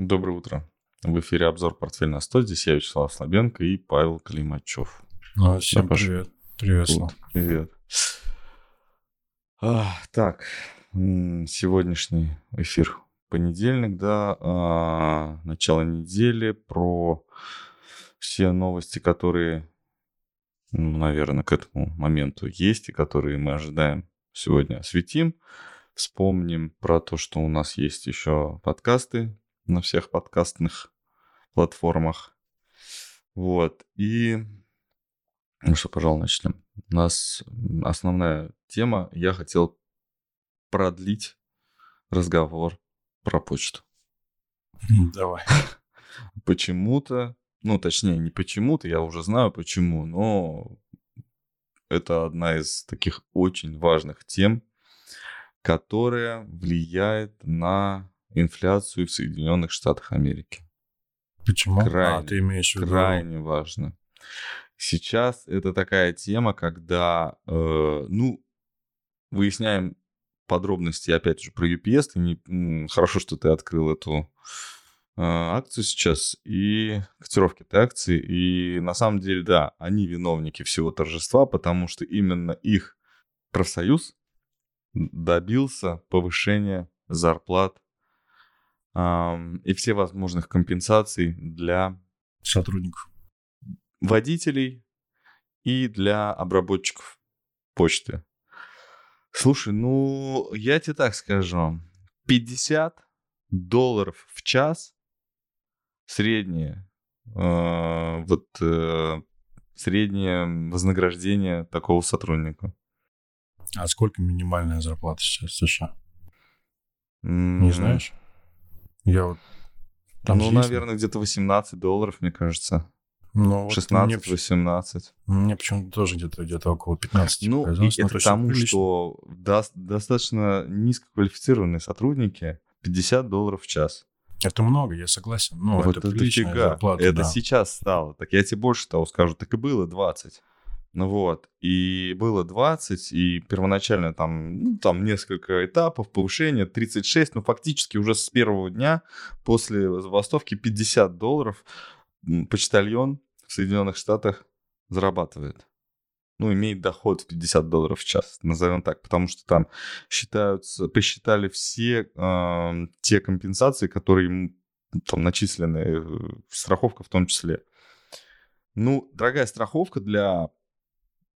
Доброе утро. В эфире обзор «Портфель на 100». Здесь я, Вячеслав Слабенко и Павел Климачев. А, всем Паш. привет. Привет, Слав. Привет. А, так, сегодняшний эфир понедельник, да, а, начало недели, про все новости, которые, ну, наверное, к этому моменту есть и которые мы ожидаем сегодня осветим. Вспомним про то, что у нас есть еще подкасты на всех подкастных платформах. Вот. И ну что, пожалуй, начнем. У нас основная тема. Я хотел продлить разговор про почту. Давай. Почему-то, ну, точнее, не почему-то, я уже знаю почему, но это одна из таких очень важных тем, которая влияет на инфляцию в Соединенных Штатах Америки. Почему? Крайне, а, ты имеешь в виду... Крайне важно. Сейчас это такая тема, когда, э, ну, выясняем подробности, опять же, про UPS. Ты не, хорошо, что ты открыл эту э, акцию сейчас и котировки этой акции. И на самом деле, да, они виновники всего торжества, потому что именно их профсоюз добился повышения зарплат и всевозможных компенсаций для Сотрудников. водителей и для обработчиков почты. Слушай, ну, я тебе так скажу. 50 долларов в час среднее, э, вот э, среднее вознаграждение такого сотрудника. А сколько минимальная зарплата сейчас в США? Не знаешь? Я вот... там ну, есть- наверное, где-то 18 долларов, мне кажется. Ну, вот 16-18. Мне, мне почему-то тоже где-то где около 15 Ну, и показалось, но это к точно тому, прилично. что дос- достаточно низкоквалифицированные сотрудники 50 долларов в час. Это много, я согласен. Ну, вот это это приличная зарплата, это да. сейчас стало. Так я тебе больше того скажу. Так и было 20. Ну вот. И было 20, и первоначально там, ну, там несколько этапов повышения, 36, но фактически уже с первого дня после забастовки 50 долларов почтальон в Соединенных Штатах зарабатывает. Ну, имеет доход в 50 долларов в час, назовем так, потому что там считаются, посчитали все э, те компенсации, которые ему там начислены, э, страховка в том числе. Ну, дорогая страховка для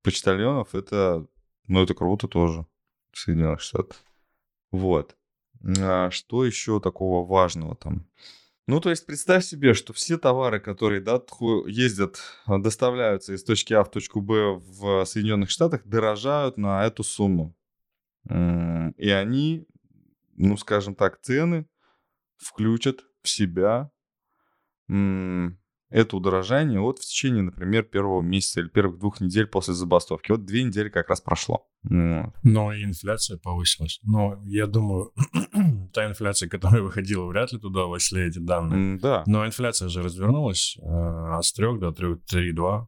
почтальонов, это, ну, это круто тоже Соединенных Штатах. Вот. А что еще такого важного там? Ну, то есть представь себе, что все товары, которые да, ездят, а, доставляются из точки А в точку Б в Соединенных Штатах, дорожают на эту сумму. И они, ну, скажем так, цены включат в себя это удорожание вот в течение, например, первого месяца или первых двух недель после забастовки. Вот две недели как раз прошло. Вот. Но и инфляция повысилась. Но я думаю, та инфляция, которая выходила, вряд ли туда вошли эти данные. Да. Но инфляция же развернулась э, с 3 до 3,2.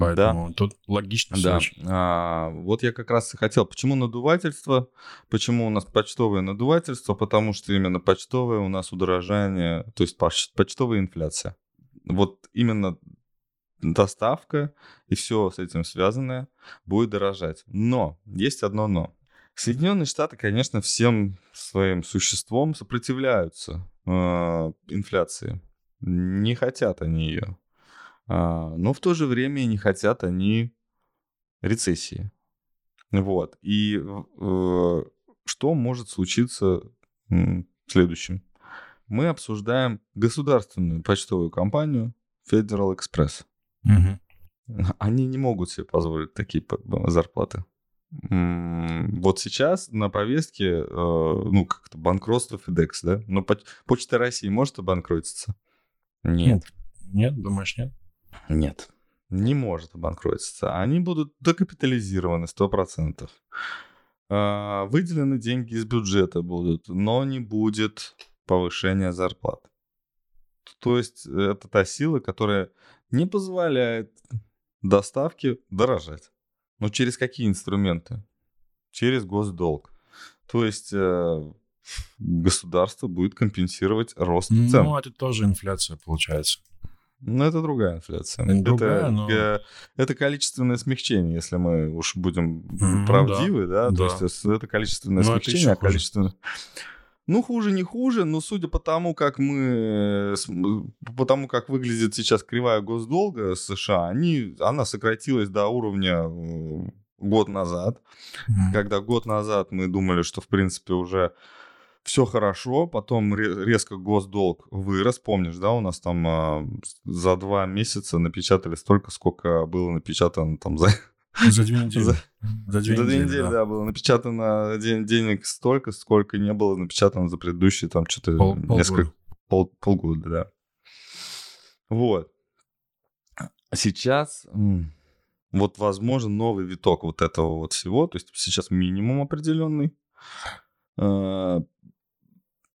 Поэтому тут логично Да, очень. а, вот я как раз и хотел. Почему надувательство? Почему у нас почтовое надувательство? Потому что именно почтовое у нас удорожание, то есть поч- почтовая инфляция. Вот именно доставка и все с этим связанное будет дорожать. Но есть одно но. Соединенные Штаты, конечно, всем своим существом сопротивляются э, инфляции. Не хотят они ее. А, но в то же время не хотят они рецессии. Вот. И э, что может случиться в следующем? Мы обсуждаем государственную почтовую компанию Federal Express. Мгм. Они не могут себе позволить такие зарплаты. Вот сейчас на повестке, э, ну, как-то банкротство FedEx, да? Но поч- Почта России может обанкротиться? Нет. Нет, думаешь, нет? Нет, не может обанкротиться. Они будут докапитализированы 100%. А, Выделены деньги из бюджета будут, но не будет повышения зарплат. То есть это та сила, которая не позволяет доставке дорожать. Но через какие инструменты? Через госдолг. То есть э, государство будет компенсировать рост Ну, цен. это тоже инфляция получается. Но это другая инфляция. Это другая, это, но- это количественное смягчение, если мы уж будем Ну, правдивы, да. да. То есть это количественное Ну, это смягчение, ещё а количественное... Ну, хуже, не хуже, но судя по тому, как мы... По тому, как выглядит сейчас кривая госдолга США, они, она сократилась до уровня год назад. Мгм. Когда год назад мы думали, что, в принципе, уже все хорошо, потом ре- резко госдолг вырос, помнишь, да, у нас там а, за два месяца напечатали столько, сколько было напечатано там за, За две недели. За- За две за недели, недели, да. да. было напечатано ден- денег столько, сколько не было напечатано за предыдущие там что-то Пол- несколько полгода. пол- полгода, да. Вот. А Сейчас вот возможен новый виток вот этого вот всего. То есть сейчас минимум определенный э,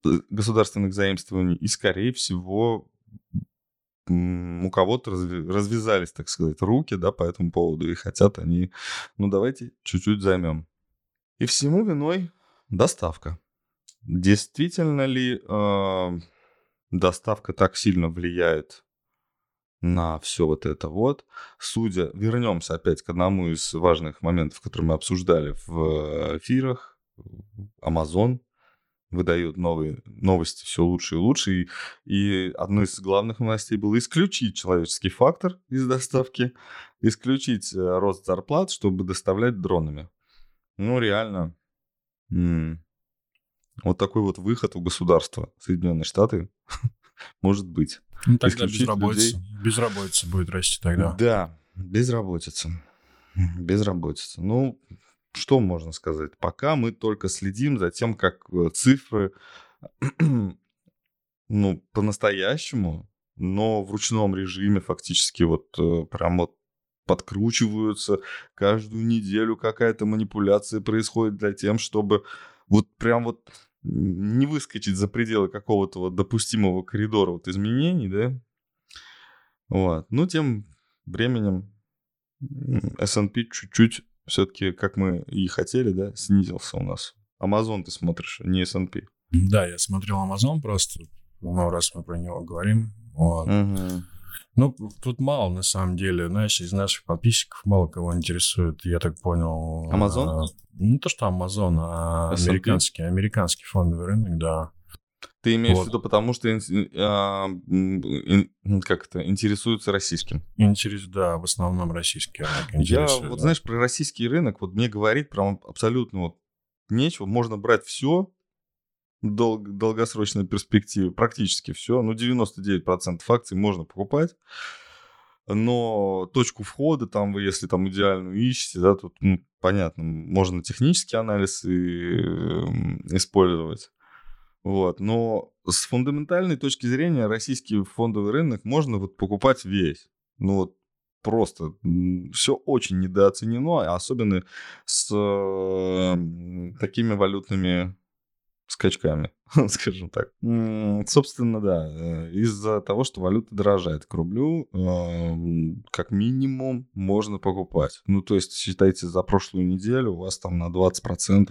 государственных заимствований. И, скорее всего, у кого-то развязались, так сказать, руки, да, по этому поводу. И хотят они, ну, давайте чуть-чуть займем. И всему виной доставка. Действительно ли э, доставка так сильно влияет на все вот это вот? Судя, вернемся опять к одному из важных моментов, которые мы обсуждали в эфирах. Amazon выдает новые новости все лучше и лучше. И, и одной из главных новостей было исключить человеческий фактор из доставки, исключить э, рост зарплат, чтобы доставлять дронами. Ну, реально, м, вот такой вот выход у государства Соединенные Штаты может быть. Ну, тогда безработица. Безработица будет расти тогда. Да, безработица. Безработица. Ну, что можно сказать? Пока мы только следим за тем, как э, цифры, ну, по-настоящему, но в ручном режиме фактически вот э, прям вот подкручиваются. Каждую неделю какая-то манипуляция происходит для тем, чтобы вот прям вот не выскочить за пределы какого-то вот допустимого коридора вот изменений, да? Вот. Ну, тем временем S&P чуть-чуть все-таки, как мы и хотели, да, снизился у нас. Amazon ты смотришь, не S&P. Да, я смотрел Amazon просто, ну, раз мы про него говорим. Вот. Мгм. Ну, тут мало, на самом деле. Знаешь, из наших подписчиков мало кого интересует, я так понял. Amazon? а, Не то, что Amazon, а американский, американский фондовый рынок, да. Ты имеешь Вот. в виду потому, что а, м, ин- как это, интересуется российским? Интерес, да, в основном российский рынок Я интересует. вот, да. знаешь, про российский рынок, вот мне говорить прям абсолютно вот нечего. Можно брать все дол- долгосрочной перспективе, практически все. Ну, 99% акций можно покупать. Но точку входа, там, вы если там идеальную ищете, да, тут, ну, понятно, можно технический анализ и, эм, использовать. Вот. Но с фундаментальной точки зрения российский фондовый рынок можно вот покупать весь. Ну вот просто все очень недооценено, а особенно с э, такими валютными скачками, скажем так. Собственно, да, э, из-за того, что валюта дорожает к рублю, э, как минимум можно покупать. Ну, то есть, считайте, за прошлую неделю у вас там на 20%, ну,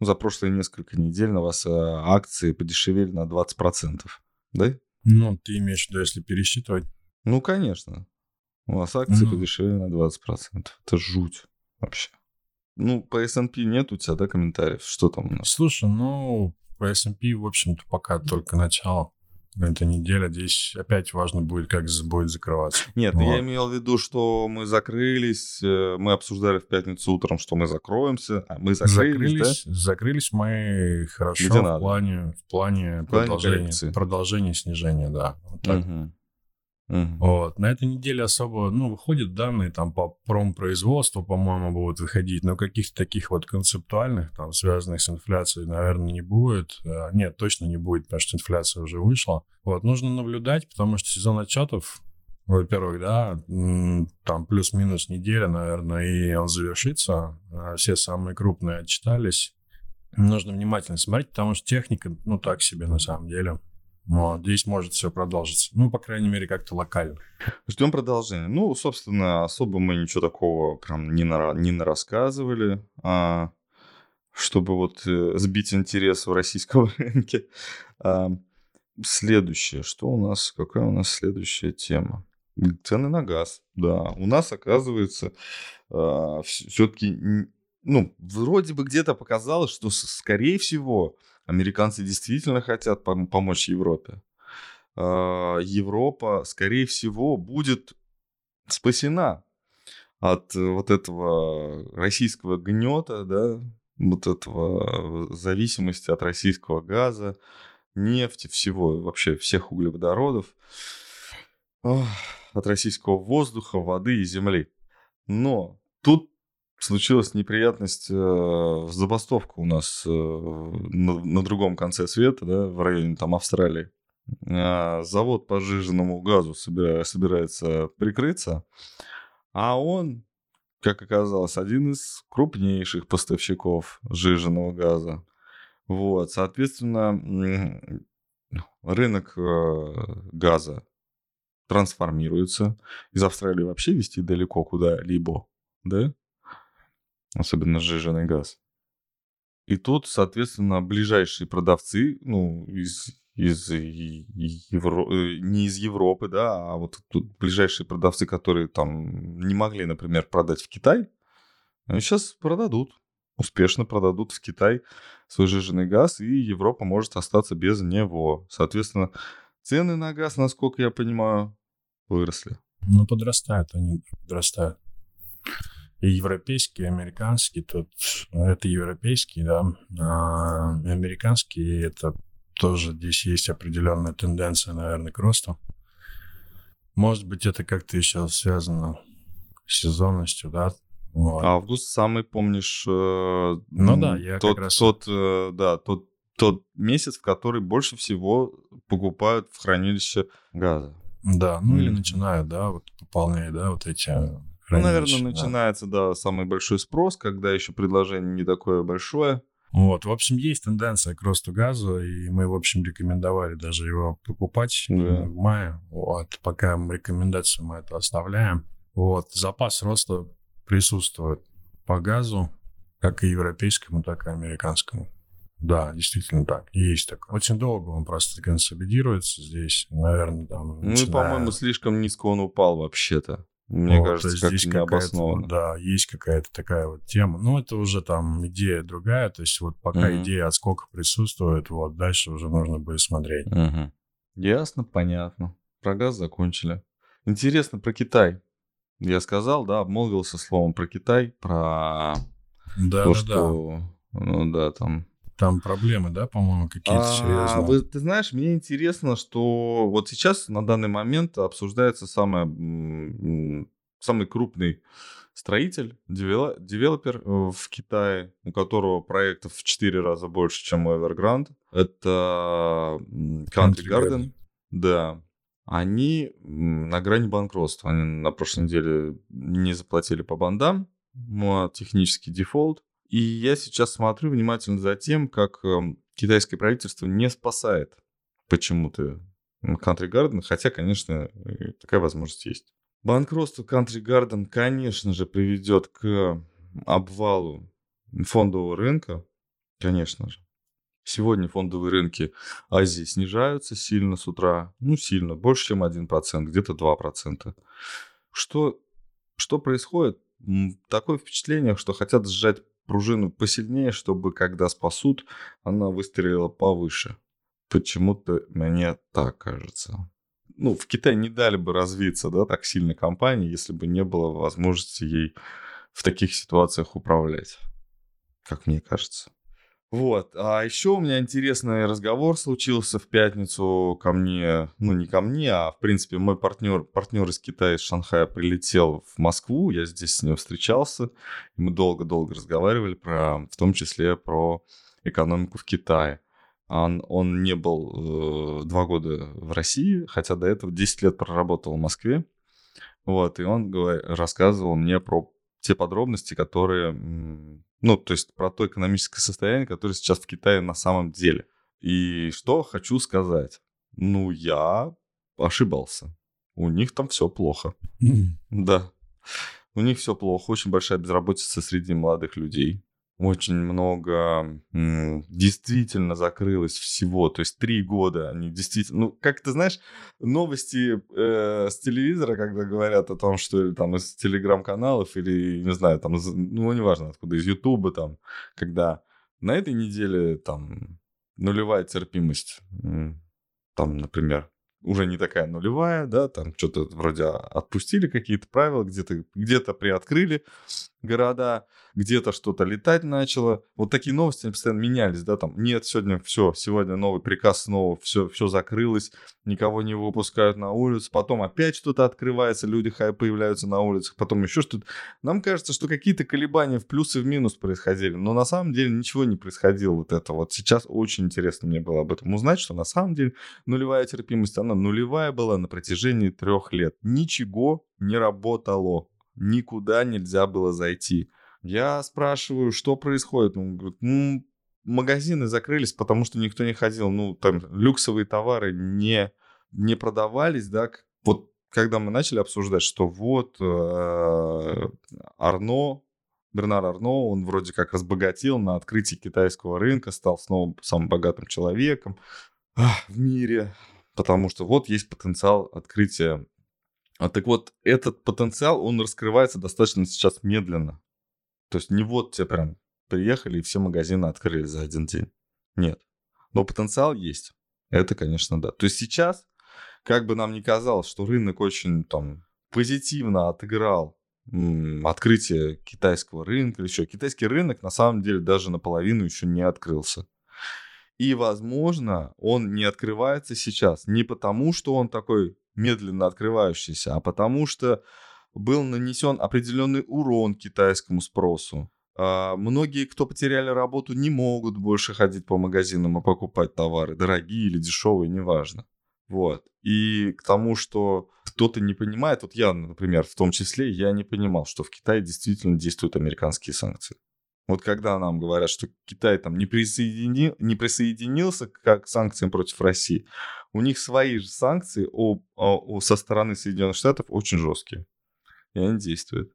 за прошлые несколько недель на вас э, акции подешевели на 20%. Да? Ну, ты имеешь в виду, если пересчитывать. Ну, конечно. У вас акции Ну. подешевели на 20%. Это жуть вообще. Ну, по S&P нет у тебя, да, комментариев? Что там у нас? Слушай, ну, по S&P, в общем-то, пока только начало. Эта неделя здесь опять важно будет, как будет закрываться. Нет, Вот. я имел в виду, что мы закрылись, э, мы обсуждали в пятницу утром, что мы закроемся, а мы закрылись, закрылись, закрылись мы хорошо Где в надо. плане, в плане, плане продолжения, коррекции. продолжения снижения, да. Вот да? так. Мгм. Мгм. Вот. На этой неделе особо, ну, выходят данные там по промпроизводству, по-моему, будут выходить, но каких-то таких вот концептуальных, там, связанных с инфляцией, наверное, не будет. Э, Нет, точно не будет, потому что инфляция уже вышла. Вот, нужно наблюдать, потому что сезон отчетов, во-первых, да, там плюс-минус неделя, наверное, и он завершится. А Все самые крупные отчитались. Нужно внимательно смотреть, потому что техника, ну, так себе на самом деле. Вот, здесь может все продолжиться. Ну, по крайней мере, как-то локально. Ждем продолжения. Ну, собственно, особо мы ничего такого прям не, на, не нарассказывали. А, чтобы вот э, сбить интерес в российском рынке. А, следующее, что у нас, какая у нас следующая тема? Цены на газ, да. У нас, оказывается, а, все-таки, ну, вроде бы где-то показалось, что, скорее всего, американцы действительно хотят помочь Европе. А, Европа, скорее всего, будет спасена от вот этого российского гнета, да, вот этого зависимости от российского газа, нефти, всего, вообще всех углеводородов, от российского воздуха, воды и земли. Но тут случилась неприятность, э, забастовка у нас э, на, на другом конце света, да, в районе там Австралии. А, завод по сжиженному газу собира, собирается прикрыться, а он, как оказалось, один из крупнейших поставщиков сжиженного газа. Вот, соответственно, рынок э, газа трансформируется. Из Австралии вообще вести далеко куда-либо, да? Особенно сжиженный газ. И тут, соответственно, ближайшие продавцы, ну, из, из Евро... Э, не из Европы, да, а вот тут ближайшие продавцы, которые там не могли, например, продать в Китай, сейчас продадут успешно продадут в Китай свой жиженый газ, и Европа может остаться без него. Соответственно, цены на газ, насколько я понимаю, выросли. Ну, подрастают они, подрастают. И европейский, и американский, тут это европейский, да, а американский, это тоже здесь есть определенная тенденция, наверное, к росту. Может быть, это как-то еще связано с сезонностью, да, вот. Август самый, помнишь, э, ну да, я тот, как раз... тот, э, да, тот, тот месяц, в который больше всего покупают в хранилище газа. Да, ну mm. или начинают, да, вот пополняют, да, вот эти ну, наверное, да. начинается, да, самый большой спрос, когда еще предложение не такое большое. Вот, в общем, есть тенденция к росту газа, и мы, в общем, рекомендовали даже его покупать да. в мае. Вот, пока рекомендацию мы это оставляем. Вот, запас роста присутствует по газу, как и европейскому, так и американскому. Да, действительно так. Есть такое. Очень долго он просто консолидируется здесь, наверное, там. Ну начиная... по-моему, слишком низко он упал вообще-то. Мне вот, кажется, как здесь необоснованно. Да, есть какая-то такая вот тема. Ну, это уже там идея другая. То есть вот пока mm-hmm. идея отскока присутствует, вот дальше уже нужно будет смотреть. Mm-hmm. Ясно, понятно. Про газ закончили. Интересно про Китай. Я сказал, да, обмолвился словом про Китай, про да, то, да, что, да. ну да, там... Там проблемы, да, по-моему, какие-то а, серьезные? Вы, ты знаешь, мне интересно, что вот сейчас на данный момент обсуждается самое, самый крупный строитель, девелопер э, в Китае, у которого проектов в 4 раза больше, чем у Evergrande. Это Country. Garden. Да, они на грани банкротства. Они на прошлой неделе не заплатили по бандам, технический дефолт. И я сейчас смотрю внимательно за тем, как эм, китайское правительство не спасает почему-то Country Garden, хотя, конечно, такая возможность есть. Банкротство Country Garden, конечно же, приведет к обвалу фондового рынка, конечно же. Сегодня фондовые рынки Азии снижаются сильно с утра. Ну, сильно, больше, чем 1%, где-то 2%. Что, что происходит? Такое впечатление, что хотят сжать пружину посильнее, чтобы, когда спасут, она выстрелила повыше. Почему-то мне так кажется. Ну, в Китае не дали бы развиться, да, так сильно компании, если бы не было возможности ей в таких ситуациях управлять, как мне кажется. Вот. А еще у меня интересный разговор случился в пятницу ко мне, ну не ко мне, а в принципе мой партнер, партнер из Китая, из Шанхая прилетел в Москву, я здесь с ним встречался, и мы долго-долго разговаривали про, в том числе про экономику в Китае. Он, он не был э, два года в России, хотя до этого 10 лет проработал в Москве. Вот, и он говор, рассказывал мне про те подробности, которые ну, то есть про то экономическое состояние, которое сейчас в Китае на самом деле. И что хочу сказать. Ну, я ошибался. У них там все плохо. Да. У них все плохо. Очень большая безработица среди молодых людей. Очень много действительно закрылось всего. То есть три года они действительно... Ну, как ты знаешь, новости э, с телевизора, когда говорят о том, что там из телеграм-каналов или, не знаю, там, ну, неважно откуда, из Ютуба там, когда на этой неделе там нулевая терпимость, там, например, уже не такая нулевая, да, там что-то вроде отпустили какие-то правила, где-то где приоткрыли города, где-то что-то летать начало. Вот такие новости постоянно менялись, да, там, нет, сегодня все, сегодня новый приказ снова, все, все закрылось, никого не выпускают на улицу, потом опять что-то открывается, люди хай появляются на улицах, потом еще что-то. Нам кажется, что какие-то колебания в плюс и в минус происходили, но на самом деле ничего не происходило вот это. Вот сейчас очень интересно мне было об этом узнать, что на самом деле нулевая терпимость, она нулевая была на протяжении трех лет. Ничего не работало никуда нельзя было зайти. Я спрашиваю, что происходит. Он говорит, ну, магазины закрылись, потому что никто не ходил. Ну, там люксовые товары не, не продавались, да. Вот когда мы начали обсуждать, что вот э, Арно, Бернар Арно, он вроде как разбогател на открытии китайского рынка, стал снова самым богатым человеком в мире, потому что вот есть потенциал открытия а так вот, этот потенциал, он раскрывается достаточно сейчас медленно. То есть не вот тебе прям приехали и все магазины открыли за один день. Нет. Но потенциал есть. Это, конечно, да. То есть сейчас, как бы нам ни казалось, что рынок очень там позитивно отыграл открытие китайского рынка или еще. Китайский рынок на самом деле даже наполовину еще не открылся. И, возможно, он не открывается сейчас не потому, что он такой медленно открывающийся, а потому что был нанесен определенный урон китайскому спросу. А многие, кто потеряли работу, не могут больше ходить по магазинам и покупать товары, дорогие или дешевые, неважно. Вот. И к тому, что кто-то не понимает, вот я, например, в том числе, я не понимал, что в Китае действительно действуют американские санкции. Вот когда нам говорят, что Китай там не, присоедини... не присоединился к санкциям против России, у них свои же санкции о, о, со стороны Соединенных Штатов очень жесткие. И они действуют.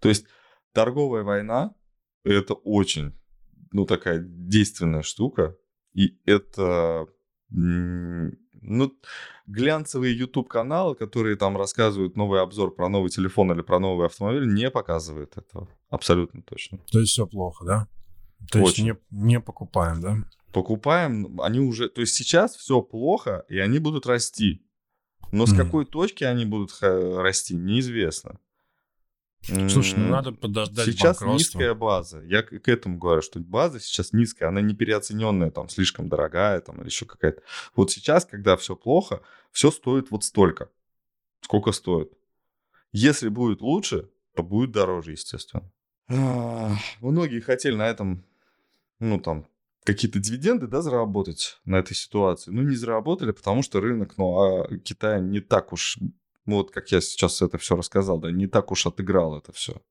То есть торговая война – это очень, ну, такая действенная штука. И это ну, глянцевые YouTube-каналы, которые там рассказывают новый обзор про новый телефон или про новый автомобиль, не показывают этого. Абсолютно точно. То есть все плохо, да? То Очень. есть не, не покупаем, да? Покупаем, они уже... То есть сейчас все плохо, и они будут расти. Но с mm. какой точки они будут расти, неизвестно. Слушай, ну надо подождать Сейчас низкая база. Я к этому говорю, что база сейчас низкая, она не переоцененная, там, слишком дорогая, там, или еще какая-то. Вот сейчас, когда все плохо, все стоит вот столько. Сколько стоит. Если будет лучше, то будет дороже, естественно. Многие хотели на этом, ну, там, какие-то дивиденды, да, заработать на этой ситуации. Ну, не заработали, потому что рынок, ну, а Китая не так уж вот как я сейчас это все рассказал, да, не так уж отыграл это все.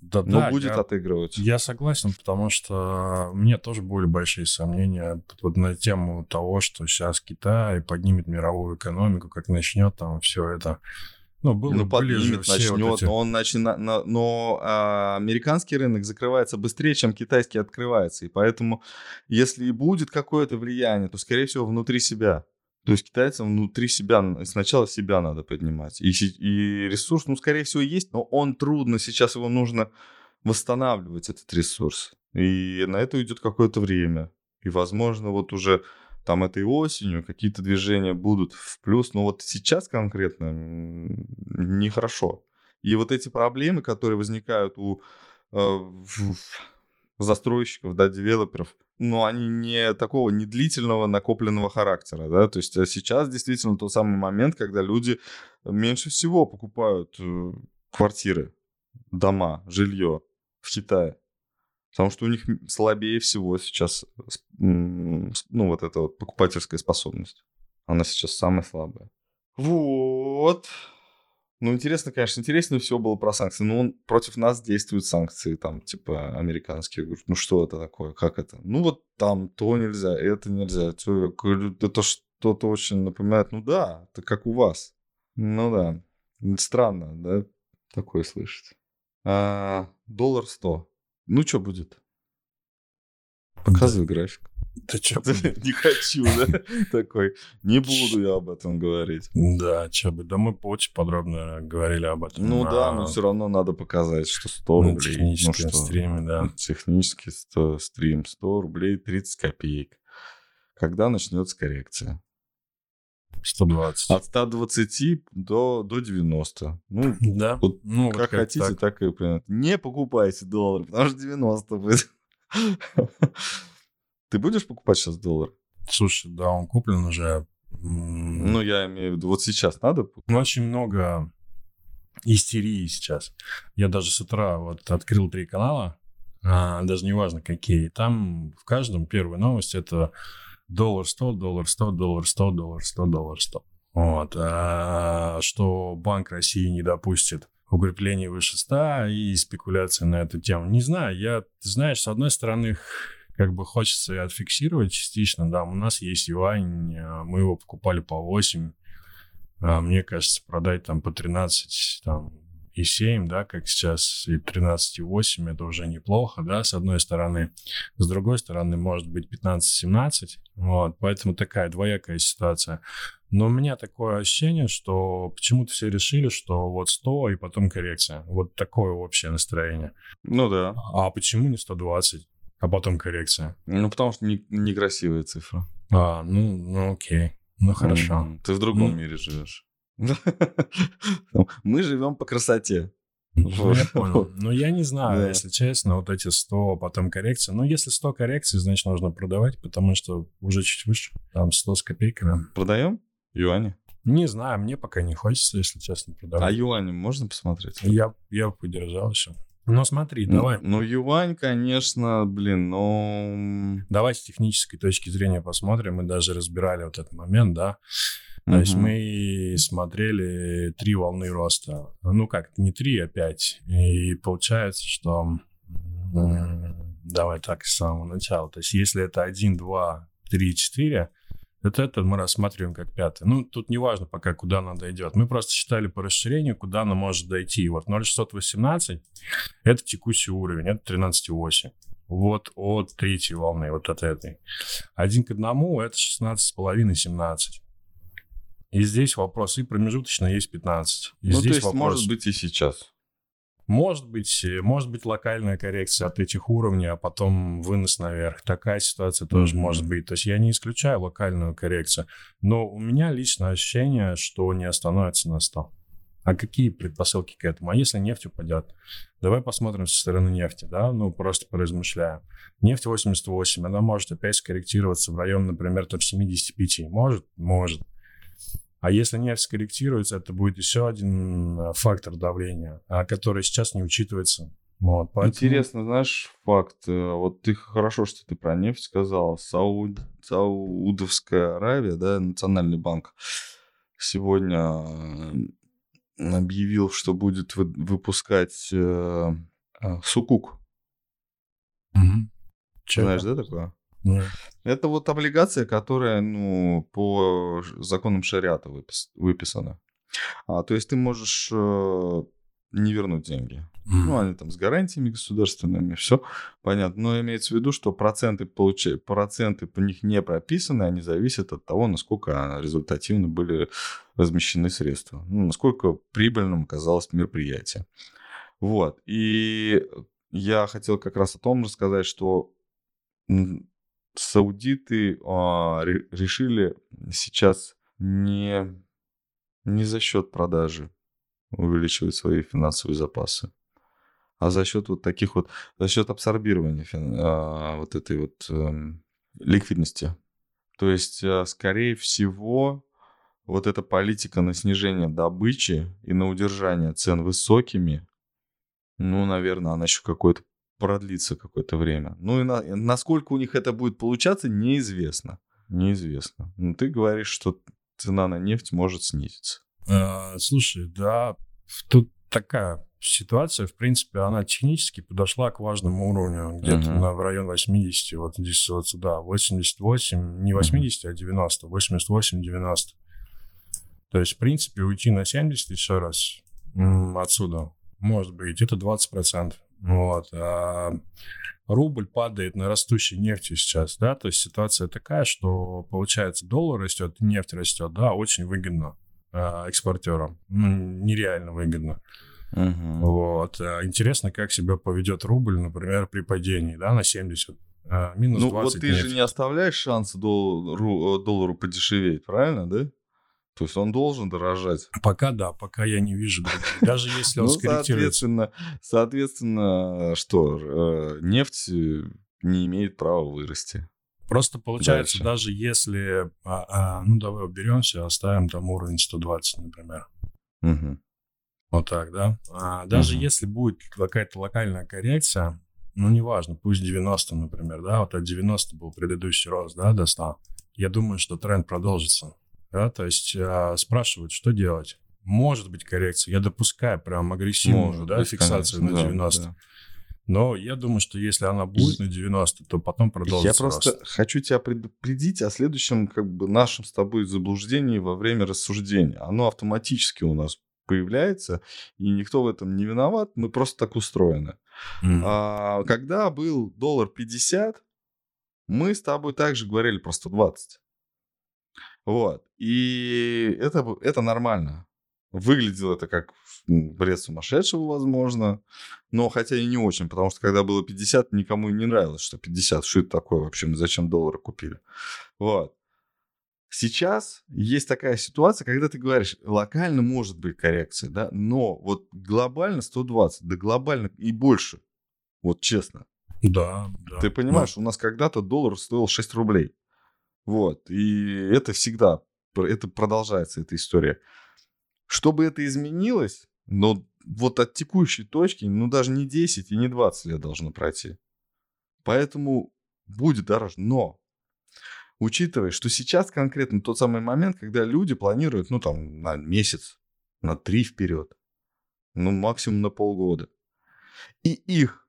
Да, Но да, будет я, отыгрывать. Я согласен, потому что мне тоже были большие сомнения вот на тему того, что сейчас Китай поднимет мировую экономику, как начнет там все это. Ну, было, ну поднимет, начнет, вот эти... но он начнет, но а, американский рынок закрывается быстрее, чем китайский открывается, и поэтому, если и будет какое-то влияние, то, скорее всего, внутри себя. То есть китайцам внутри себя, сначала себя надо поднимать. И, и ресурс, ну, скорее всего, есть, но он трудно, сейчас его нужно восстанавливать, этот ресурс. И на это уйдет какое-то время. И, возможно, вот уже там этой осенью какие-то движения будут в плюс, но вот сейчас конкретно нехорошо. И вот эти проблемы, которые возникают у э, застройщиков, да, девелоперов, но они не такого не длительного накопленного характера, да, то есть э, сейчас действительно тот самый момент, когда люди меньше всего покупают э, квартиры, дома, жилье в Китае, потому что у них слабее всего сейчас, ну, вот эта вот покупательская способность, она сейчас самая слабая. Вот. Ну, интересно, конечно, интереснее всего было про санкции. Но он против нас действуют санкции, там, типа, американские. говорю, ну, что это такое? Как это? Ну, вот там то нельзя, это нельзя. Это что-то очень напоминает. Ну, да, это как у вас. Ну, да. Странно, да, такое слышать. А, доллар 100. Ну, что будет? Показывай график. Ты чё? Не хочу, да? Такой, не буду я об этом говорить. Да, чё бы. Да мы очень подробно говорили об этом. Ну да, но все равно надо показать, что 100 на рублей. Ну техническом что, стриме, да. Технический 100 стрим, 100 рублей 30 копеек. Когда начнется коррекция? 120. От 120 до, до 90. Ну, Да. вот ну, вот как как хотите, так. так и примерно. Не покупайте доллар, потому что 90 будет. Ты будешь покупать сейчас доллар? Слушай, да, он куплен уже. Ну, я имею в виду, вот сейчас надо? Ну, очень много истерии сейчас. Я даже с утра вот открыл три канала, а, даже не важно какие. Там в каждом первая новость это доллар 100, доллар 100, доллар 100, доллар 100, доллар 100. Вот. А, что Банк России не допустит укрепления выше 100 и спекуляции на эту тему. Не знаю, я, ты знаешь, с одной стороны, как бы хочется и отфиксировать частично, да, у нас есть юань, а, мы его покупали по 8, а, мне кажется, продать там по 13, там, и 7, да, как сейчас, и 13,8, это уже неплохо, да, с одной стороны. С другой стороны, может быть 15-17, вот, поэтому такая двоякая ситуация. Но у меня такое ощущение, что почему-то все решили, что вот 100 и потом коррекция. Вот такое общее настроение. Ну да. А почему не 120, а потом коррекция? Ну, потому что не- некрасивая цифра. А, ну, ну окей, ну хорошо. Ты в другом Ну. мире живешь. Мы живем по красоте. Ну, Вот. я понял. Ну, я не знаю, Да. если честно, вот эти 100, потом коррекция. Ну, если 100 коррекций, значит, нужно продавать, потому что уже чуть выше, там 100 с копейками. Продаем юани? Не знаю, мне пока не хочется, если честно, А продавать. юани можно посмотреть? Я, я подержал еще. Ну, смотри, Ну, давай. Ну, юань, конечно, блин, но... Давай с технической точки зрения посмотрим. Мы даже разбирали вот этот момент, да. То есть Мгм. мы смотрели три волны роста. Ну как, не три, а пять. И получается, что... Давай так с самого начала. То есть если это 1, 2, 3, 4, это, это мы рассматриваем как пятый. Ну, тут не важно пока, куда она дойдет. Мы просто считали по расширению, куда она может дойти. Вот 0,618 — это текущий уровень, это 13,8. Вот от третьей волны, вот от этой. Один к одному — это 16,5-17. И здесь вопрос, и промежуточно есть 15. И Ну, то здесь есть, вопрос, может быть, и сейчас. может быть, э, может быть локальная коррекция от этих уровней, а потом вынос наверх. Такая ситуация тоже Мгм. может быть. То есть я не исключаю локальную коррекцию. Но у меня лично ощущение, что не остановится на 100. А какие предпосылки к этому? А если нефть упадет? Давай посмотрим со стороны нефти, да? Ну, просто поразмышляем. Нефть 88, она может опять скорректироваться в район, например, там 75. Может? Может. А если нефть скорректируется, это будет еще один фактор давления, а, который сейчас не учитывается. Вот, поэтому- Интересно, знаешь, факт. э, Вот ты хорошо, что ты про нефть сказал. Сауд... Саудовская Аравия, да, Национальный банк, сегодня объявил, что будет вы- выпускать э, э, сукук. Чё Знаешь, это? да, такое? Это вот облигация, которая, ну, по законам шариата выпис- выписана. А, то есть ты можешь э, не вернуть деньги. Ну, они там с гарантиями государственными, все понятно. Но имеется в виду, что проценты, получа... проценты по них не прописаны, они зависят от того, насколько результативно были размещены средства. Ну, насколько прибыльным оказалось мероприятие. Вот. И я хотел как раз о том рассказать, что саудиты а, ре- решили сейчас не, не за счет продажи увеличивать свои финансовые запасы, а за счет вот таких вот, за счет абсорбирования а, вот этой вот эм, ликвидности. То есть, а, скорее всего, вот эта политика на снижение добычи и на удержание цен высокими, ну, наверное, она еще какое-то продлится какое-то время. Ну и на- насколько у них это будет получаться, неизвестно. Неизвестно. Ну, ты говоришь, что цена на нефть может снизиться. А, Слушай, да, тут такая ситуация, в принципе, она технически подошла к важному уровню, где-то Мгм. на, в район 80, вот здесь вот сюда, 88, не 80, а 90, 88-90. То есть, в принципе, уйти на 70 еще раз отсюда, может быть, это 20%. Вот. А рубль падает на растущей нефти сейчас, да, то есть ситуация такая, что получается доллар растет, нефть растет, да, очень выгодно э, экспортерам, ну, нереально выгодно. Мгм. Вот. А Интересно, как себя поведет рубль, например, при падении, да, на 70. а, Минус Ну 20 вот ты же нефть. не оставляешь шанса доллару, доллару подешеветь, правильно, да? То есть он должен дорожать. Пока да, пока я не вижу. Даже если он Ну, соответственно, соответственно, что, э, нефть э, не имеет права вырасти. Просто получается, Дальше. даже если, а, а, ну давай уберемся, оставим там уровень 120, например. Вот так, да? А даже если будет какая-то локальная коррекция, ну, неважно, пусть 90, например, да, вот от 90 был предыдущий рост, да, до 100, я думаю, что тренд продолжится, да, то есть а, спрашивают, что делать? Может быть коррекция, я допускаю прям агрессивную, Может да, быть, фиксацию конечно, на да, 90, да. но я думаю, что если она будет на 90, то потом продолжится Я просто рост. хочу тебя предупредить о следующем как бы нашем с тобой заблуждении во время рассуждения. Оно автоматически у нас появляется, и никто в этом не виноват, мы просто так устроены. Мгм. А, когда был доллар 50, мы с тобой также говорили про 120. Вот. И это, это нормально. Выглядело это как бред сумасшедшего, возможно. Но хотя и не очень, потому что когда было 50, никому и не нравилось, что 50. Что это такое вообще? Мы зачем доллары купили? Вот. Сейчас есть такая ситуация, когда ты говоришь, локально может быть коррекция, да, но вот глобально 120, да глобально и больше. Вот честно. Да, да. Ты понимаешь, у нас когда-то доллар стоил 6 рублей. Вот. И это всегда, это продолжается, эта история. Чтобы это изменилось, но вот от текущей точки, ну, даже не 10 и не 20 лет должно пройти. Поэтому будет дороже. Но, учитывая, что сейчас конкретно тот самый момент, когда люди планируют, ну, там, на месяц, на три вперед, ну, максимум на полгода. И их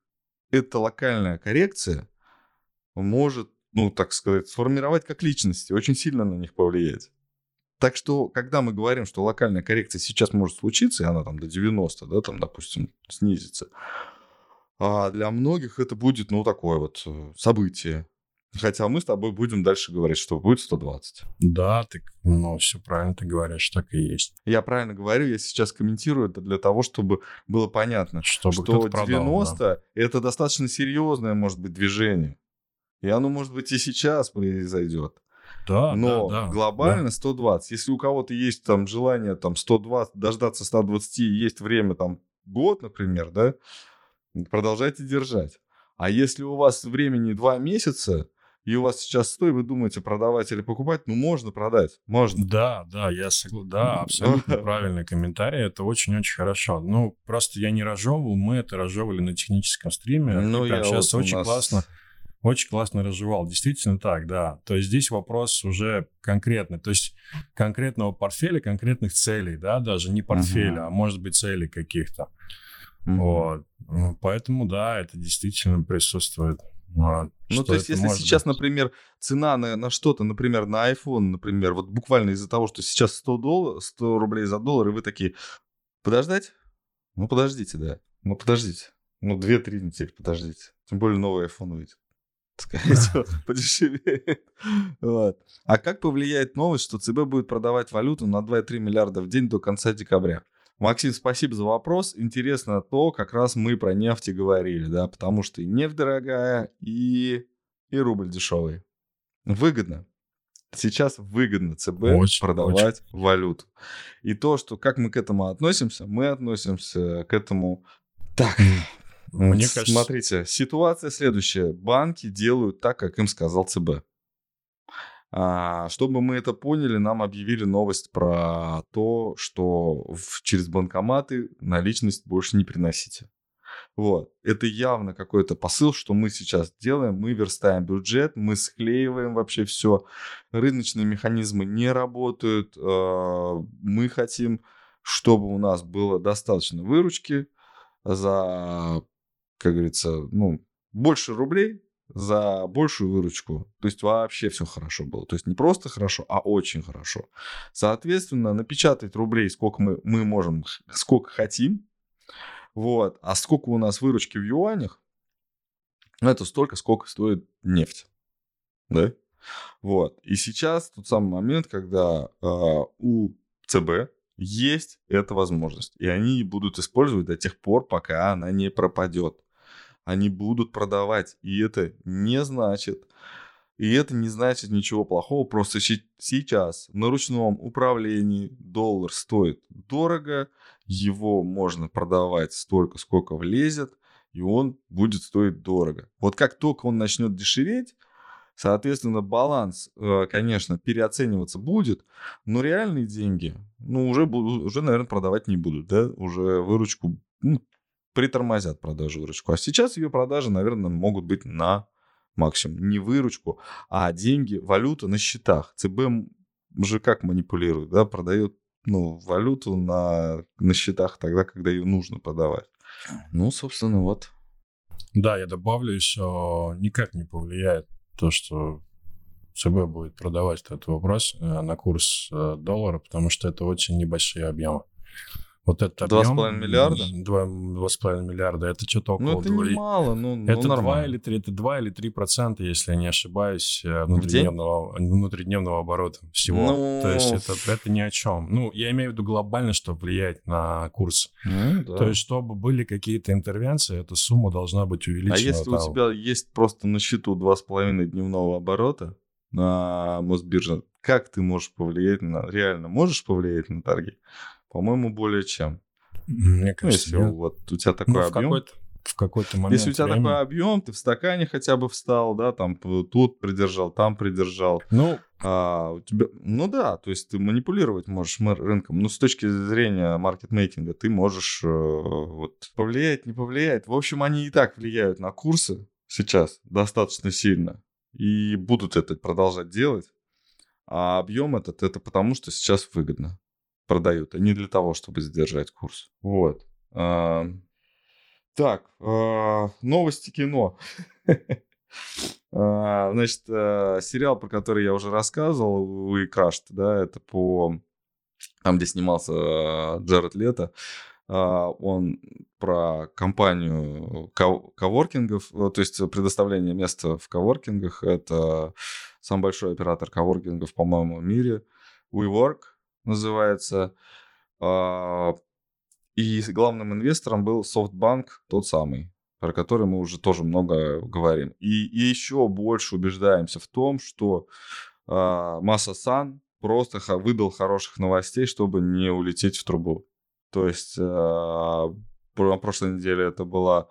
эта локальная коррекция может, ну, так сказать, сформировать как личности, очень сильно на них повлиять. Так что, когда мы говорим, что локальная коррекция сейчас может случиться, и она там до 90, да, там, допустим, снизится, а для многих это будет, ну, такое вот э, событие. Хотя мы с тобой будем дальше говорить, что будет 120. Да, ты, ну, все правильно ты говоришь, так и есть. Я правильно говорю, я сейчас комментирую это для того, чтобы было понятно, Чтобы что кто-то продал, 90 это достаточно серьезное может быть движение. И оно, может быть, и сейчас произойдет. Да, Но да, да, глобально 120. Если у кого-то есть там желание там 120, дождаться 120, и есть время там год, например, да, продолжайте держать. А если у вас времени два месяца, и у вас сейчас 100, и вы думаете продавать или покупать, ну, можно продать, можно. Да, да, я согласен. Да, абсолютно правильный комментарий. Это очень-очень хорошо. Ну, просто я не разжевывал, мы это разжевывали на техническом стриме. Ну, я сейчас вот очень нас- классно, очень классно разжевал. Действительно так, да. То есть здесь вопрос уже конкретный. То есть конкретного портфеля, конкретных целей, да, даже не портфеля, Мгм. а может быть целей каких-то. Мгм. Вот. Ну, Поэтому, да, это действительно присутствует. Вот. Ну, Что то есть, если сейчас, быть. например, цена на, на что-то, например, на iPhone, например, вот буквально из-за того, что сейчас 100, доллар, 100 рублей за доллар, и вы такие, подождать? Ну, подождите, да. Ну, подождите. Ну, 2-3 недели подождите. Тем более новый iPhone выйдет. Скорее всего, подешевеет. Вот. А как повлияет новость, что ЦБ будет продавать валюту на 2,3 миллиарда в день до конца декабря? Максим, спасибо за вопрос. Интересно то, как раз мы про нефть и говорили, да, потому что и нефть дорогая, и, и рубль дешевый. Выгодно. Сейчас выгодно ЦБ Очень, продавать валюту. И то, что как мы к этому относимся, мы относимся к этому так. Мне Вот кажется, Смотрите, ситуация следующая. Банки делают так, как им сказал ЦБ. А, чтобы мы это поняли, нам объявили новость про то, что в- через банкоматы наличность больше не приносите. Вот. Это явно какой-то посыл, что мы сейчас делаем. Мы верстаем бюджет, мы склеиваем вообще все. Рыночные механизмы не работают. А, Мы хотим, чтобы у нас было достаточно выручки за, как говорится, ну, больше рублей за большую выручку. То есть вообще все хорошо было. То есть не просто хорошо, а очень хорошо. Соответственно, напечатать рублей сколько мы, мы можем, сколько хотим. Вот. А сколько у нас выручки в юанях? Ну, это столько, сколько стоит нефть. Да? Вот. И сейчас тот самый момент, когда э, у ЦБ есть эта возможность. И они будут использовать до тех пор, пока она не пропадет. Они будут продавать. И это не значит, и это не значит ничего плохого. Просто сейчас на ручном управлении доллар стоит дорого. Его можно продавать столько, сколько влезет. И он будет стоить дорого. Вот как только он начнет дешеветь, Соответственно, баланс, э, конечно, переоцениваться будет, но реальные деньги, ну, уже, уже наверное, продавать не будут, да, уже выручку ну, притормозят продажу выручку. А сейчас ее продажи, наверное, могут быть на максимум. Не выручку, а деньги, валюта на счетах. ЦБ же как манипулирует, да, продает ну, валюту на, на счетах тогда, когда ее нужно продавать. Ну, собственно, вот. Да, я добавлю еще, никак не повлияет то, что ЦБ будет продавать этот вопрос э, на курс э, доллара, потому что это очень небольшие объемы. Вот это объем... 2,5 миллиарда? 2,5 миллиарда. Это что-то около... Ну, это 2... немало, ну, ну это нормально. 2 или 3, это 2 или 3 процента, если я не ошибаюсь, э, внутридневного, внутридневного оборота всего. Ну... То есть это, это ни о чем. Ну, я имею в виду глобально, что влияет на курс. Ну, да. То есть, чтобы были какие-то интервенции, эта сумма должна быть увеличена. А если там... у тебя есть просто на счету 2,5 дневного оборота на Мосбирже, как ты можешь повлиять на... Реально можешь повлиять на торги? По-моему, более чем. Мне кажется, ну, если вот у тебя такой ну, объем... Какой-то, в какой-то момент Если у тебя времени... такой объем, ты в стакане хотя бы встал, да, там тут придержал, там придержал. Ну, а, у тебя, ну да, то есть ты манипулировать можешь рынком. Ну, с точки зрения маркетмейкинга ты можешь э, вот повлиять, не повлиять. В общем, они и так влияют на курсы сейчас достаточно сильно. И будут это продолжать делать. А объем этот, это потому, что сейчас выгодно продают, а не для того, чтобы сдержать курс. Вот. А, так, а, новости кино. а, значит, а, сериал, про который я уже рассказывал, We Crushed, да, это по... Там, где снимался Джаред Лето, а, он про компанию коворкингов, то есть предоставление места в коворкингах. Это самый большой оператор коворкингов, по-моему, в мире. WeWork, называется. А, и главным инвестором был SoftBank, тот самый, про который мы уже тоже много говорим. И, еще больше убеждаемся в том, что э, Масса Сан просто выдал хороших новостей, чтобы не улететь в трубу. То есть э, на прошлой неделе это была,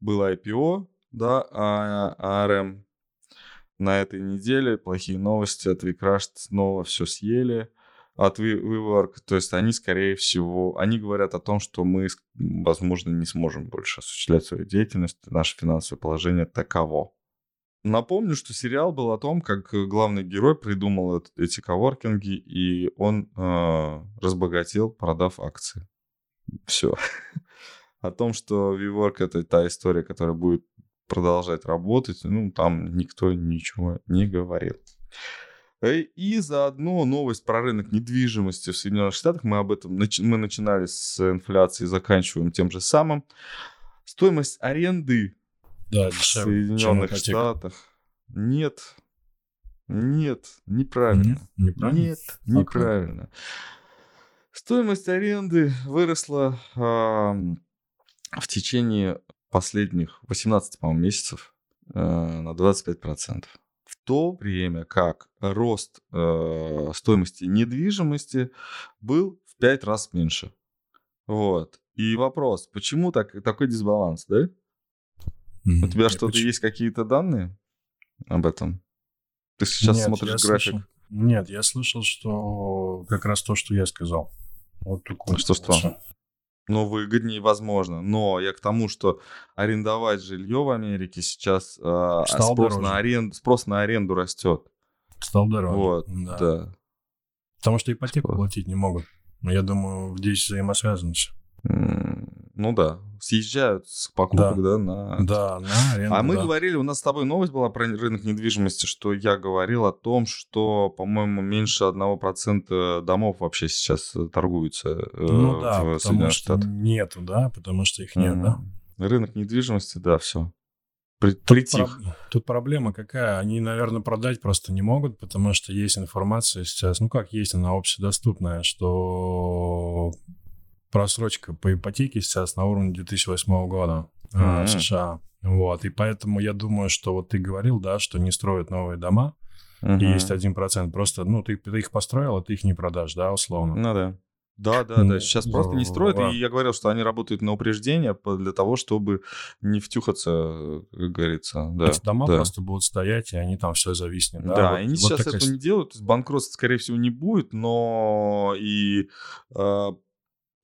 было IPO, да, а, ARM. На этой неделе плохие новости от Викраш снова все съели от WeWork, то есть они, скорее всего, они говорят о том, что мы, возможно, не сможем больше осуществлять свою деятельность, наше финансовое положение таково. Напомню, что сериал был о том, как главный герой придумал эти коворкинги, и он э, разбогател, продав акции. Все. О том, что WeWork — это та история, которая будет продолжать работать, ну, там никто ничего не говорил. Э, и заодно новость про рынок недвижимости в Соединенных Штатах. Мы об этом мы начинали с инфляции, заканчиваем тем же самым. Стоимость аренды да, в Соединенных Штатах. Нет. Нет, неправильно. Нет, неправильно. Нет, неправильно. Стоимость аренды выросла э, в течение последних 18, по-моему, месяцев э, на 25% то время как рост э, стоимости недвижимости был в 5 раз меньше. Вот. И вопрос, почему так, такой дисбаланс, да? Mm-hmm. У тебя что-то есть какие-то данные об этом? Ты сейчас Нет, смотришь график? Слышал. Нет, я слышал, что как раз то, что я сказал. Вот такое. Что Ну, выгоднее, возможно. Но я к тому, что арендовать жилье в Америке сейчас э, спрос, на аренду, спрос на аренду растет. Стал дороже. Вот, да. да. Потому что ипотеку что? платить не могут. Но я думаю, здесь взаимосвязано все. Ну да, съезжают с покупок, да, да на... Да, на аренду, А мы да. говорили, у нас с тобой новость была про рынок недвижимости, что я говорил о том, что, по-моему, меньше 1% домов вообще сейчас э, торгуются э, Ну да, в Соединенных Штатах. нету, да, потому что их нет, да. Мгм. Рынок недвижимости, да, все. Тут, Притих. про- тут проблема какая? Они, наверное, продать просто не могут, потому что есть информация сейчас, ну как есть, она общедоступная, что просрочка по ипотеке сейчас на уровне 2008 года а, Мгм. США. Вот, и поэтому я думаю, что вот ты говорил, да, что не строят новые дома, Мгм. и есть один процент. Просто, ну, ты, ты их построил, а ты их не продашь, да, условно. Ну да. Да, да, да. Сейчас просто не строят. И я говорил, что они работают на упреждение для того, чтобы не втюхаться, как говорится. Да, Эти дома да. просто будут стоять, и они там все зависнет. Да, Да, вот- они вот сейчас такая этого не делают. То есть банкротства, скорее всего, не будет, но и э,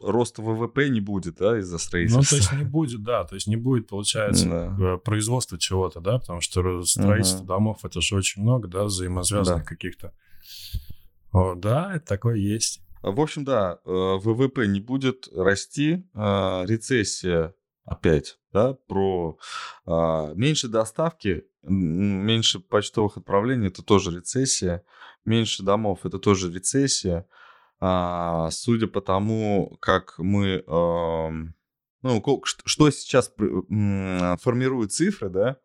роста ВВП не будет, да, из-за Ну, строительства. то есть не будет, да, то есть не будет, получается, Да. э, производства чего-то, да, потому что строительство Мгм. домов это же очень много, да, взаимосвязанных Да. каких-то. О, да, это такое есть. В общем, да, э, ВВП не будет расти, э, рецессия опять, да, про а, меньше доставки, меньше почтовых отправлений, это тоже рецессия, меньше домов, это тоже рецессия. А, Судя по тому, как мы, эм, ну, что сейчас формирует цифры, да,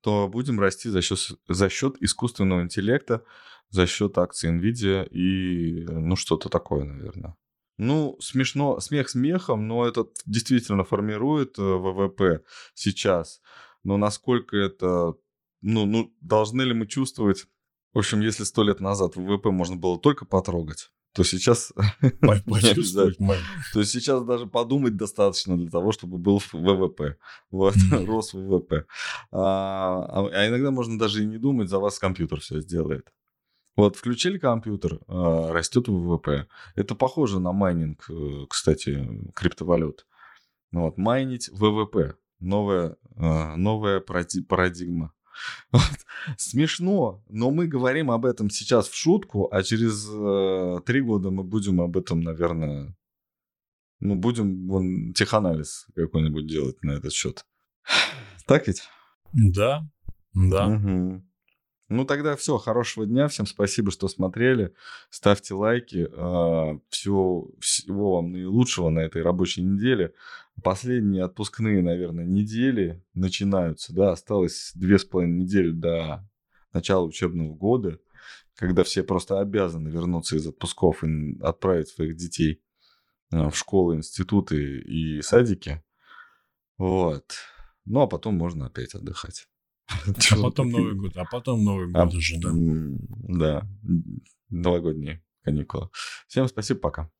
то будем расти за счет, за счет искусственного интеллекта, за счет акций Nvidia и, ну, что-то такое, наверное. Ну, смешно, смех смехом, но это действительно формирует э, ВВП сейчас. Но насколько это, ну, ну, должны ли мы чувствовать, в общем, если сто лет назад ВВП можно было только потрогать, то сейчас то есть сейчас даже подумать достаточно для того, чтобы был ВВП. Вот, рос ВВП. А, а- а иногда можно даже и не думать, за вас компьютер все сделает. Вот, включили компьютер, а, растет ВВП. Это похоже на майнинг, э, кстати, криптовалют. Вот, майнить ВВП. Новая, новая паради- парадигма. Вот. Смешно, но мы говорим об этом сейчас в шутку, а через э, три года мы будем об этом, наверное, ну, будем вон, теханализ какой-нибудь делать на этот счет. Так ведь? Да, да. Мгм. Ну, тогда все. Хорошего дня. Всем спасибо, что смотрели. Ставьте лайки. А, Всего, всего вам наилучшего на этой рабочей неделе. Последние отпускные, наверное, недели начинаются. Да, осталось две с половиной недели до начала учебного года, когда все просто обязаны вернуться из отпусков и отправить своих детей а, в школы, институты и садики. Вот. Ну, а потом можно опять отдыхать. А потом Новый год, а потом Новый А, год уже, да. Да, новогодние каникулы. Всем спасибо, пока.